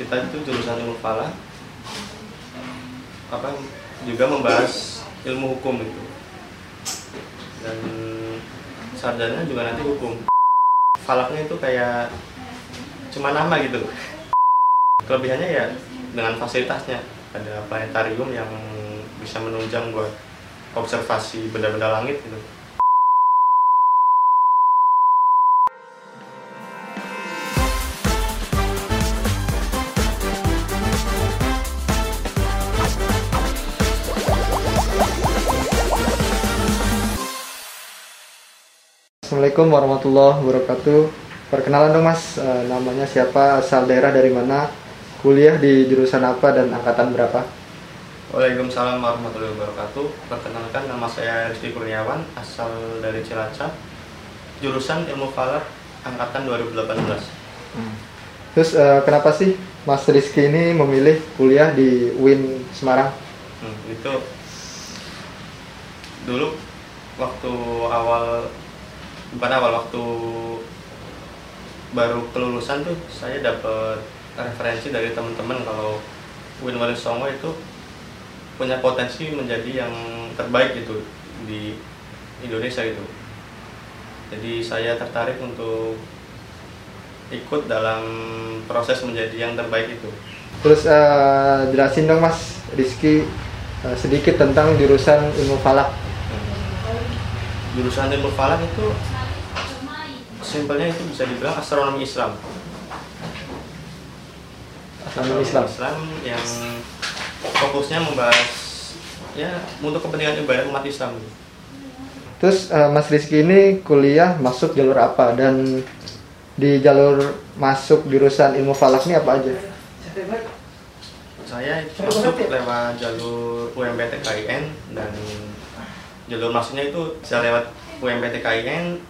kita itu jurusan ilmu falak apa juga membahas ilmu hukum itu. Dan sarjana juga nanti hukum. Falaknya itu kayak cuma nama gitu kelebihannya ya dengan fasilitasnya. Ada planetarium yang bisa menunjang buat observasi benda-benda langit gitu Assalamualaikum warahmatullahi wabarakatuh. Perkenalan dong mas, Eh, namanya siapa, asal daerah dari mana, kuliah di jurusan apa dan angkatan berapa? Waalaikumsalam warahmatullahi wabarakatuh Perkenalkan nama saya Rizky Kurniawan Asal dari Cilacap Jurusan Ilmu Falak Angkatan 2018 Terus eh, kenapa sih Mas Rizky ini memilih kuliah di UIN Semarang? Hmm, Itu Dulu Waktu awal Bukan awal Waktu Baru kelulusan tuh Saya dapat referensi dari teman-teman Kalau Win Wali Songo itu punya potensi menjadi yang terbaik gitu di Indonesia gitu. Jadi saya tertarik untuk ikut dalam proses menjadi yang terbaik itu. Terus eh, jelasin dong mas Rizky eh, sedikit tentang jurusan ilmu falak. Jurusan ilmu falak itu simpelnya itu bisa dibilang astronomi Islam. Astronomi Islam. Islam yang fokusnya membahas ya untuk kepentingan ibadah umat Islam. Terus eh, Mas Rizky ini kuliah masuk jalur apa dan di jalur masuk jurusan ilmu falak ini apa aja? Saya masuk lewat jalur UMPT KIN dan jalur masuknya itu bisa lewat UMPT KIN,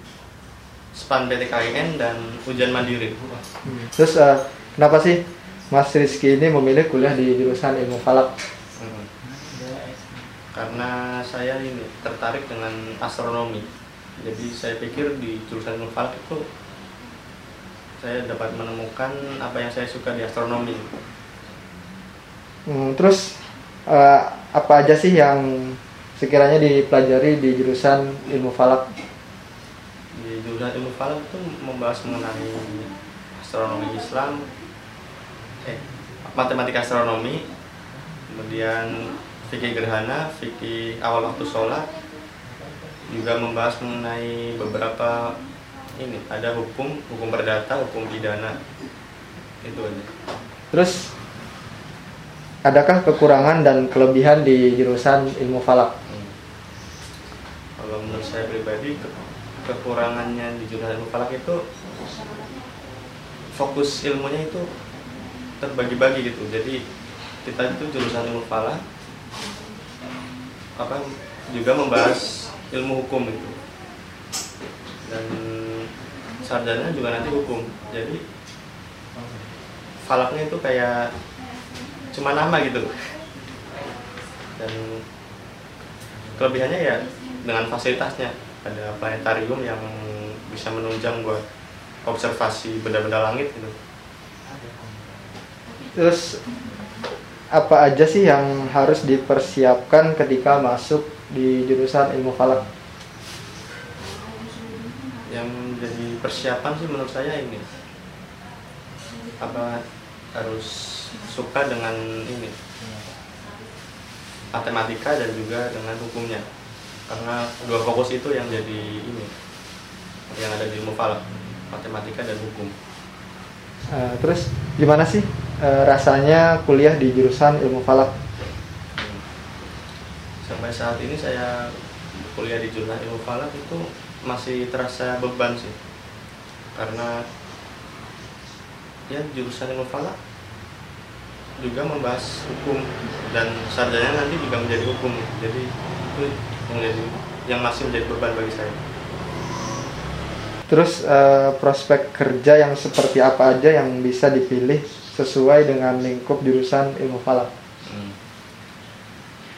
SPAN PT KIN dan ujian mandiri. Terus eh, kenapa sih Mas Rizky ini memilih kuliah di jurusan ilmu falak? Hmm. Karena saya ini tertarik dengan astronomi. Jadi saya pikir di jurusan ilmu falak itu saya dapat menemukan apa yang saya suka di astronomi. Hmm, terus eh, apa aja sih yang sekiranya dipelajari di jurusan ilmu falak? Di ilmu falak itu membahas mengenai astronomi Islam, eh, matematika astronomi, kemudian fikih gerhana, fikih awal waktu sholat, juga membahas mengenai beberapa ini ada hukum, hukum perdata, hukum pidana, itu aja. Terus adakah kekurangan dan kelebihan di jurusan ilmu falak? Hmm. Kalau menurut saya pribadi kekurangannya di jurusan ilmu falak itu fokus ilmunya itu terbagi-bagi gitu. Jadi kita itu jurusan ilmu falak apa juga membahas ilmu hukum itu dan sarjana juga nanti hukum. Jadi falaknya itu kayak cuma nama gitu dan kelebihannya ya dengan fasilitasnya ada planetarium yang bisa menunjang buat observasi benda-benda langit gitu. Terus apa aja sih yang harus dipersiapkan ketika masuk di jurusan ilmu falak? yang jadi persiapan sih menurut saya ini. Apa harus suka dengan ini? Matematika dan juga dengan hukumnya karena dua fokus itu yang jadi ini yang ada di ilmu falak matematika dan hukum. Eh, terus gimana sih eh, rasanya kuliah di jurusan ilmu falak? sampai saat ini saya kuliah di jurusan ilmu falak itu masih terasa beban sih. Karena ya jurusan ilmu falak juga membahas hukum dan sarjana nanti juga menjadi hukum. Jadi itu yang jadi yang masih menjadi beban bagi saya Terus eh, prospek kerja yang seperti apa aja yang bisa dipilih sesuai dengan lingkup jurusan ilmu falak? Hmm.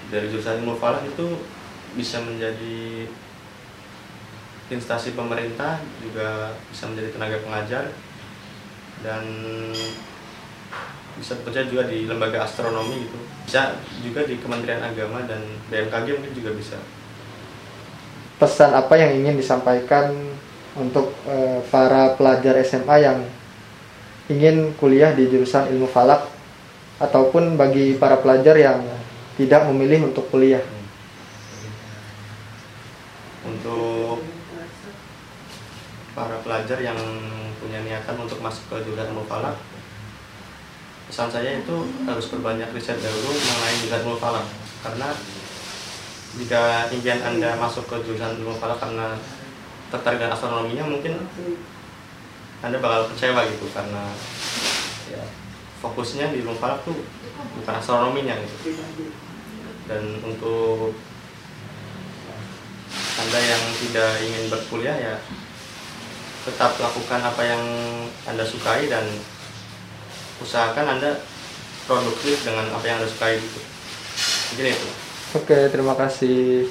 dari jurusan ilmu falak itu bisa menjadi instansi pemerintah juga bisa menjadi tenaga pengajar dan bisa bekerja juga di lembaga astronomi gitu bisa juga di Kementerian Agama dan BMKG mungkin juga bisa pesan apa yang ingin disampaikan untuk eh, para pelajar SMA yang ingin kuliah di jurusan ilmu falak ataupun bagi para pelajar yang tidak memilih untuk kuliah? Untuk para pelajar yang punya niatan untuk masuk ke jurusan ilmu falak pesan saya itu harus berbanyak riset dahulu mengenai jurusan ilmu falak. Karena jika impian anda masuk ke jurusan ilmu falak karena tertarik dengan astronominya mungkin anda bakal kecewa gitu karena ya, fokusnya di ilmu falak tuh bukan astronominya gitu. Dan untuk anda yang tidak ingin berkuliah ya tetap lakukan apa yang anda sukai dan usahakan anda produktif dengan apa yang anda sukai gitu. Mungkin itu oke terima kasih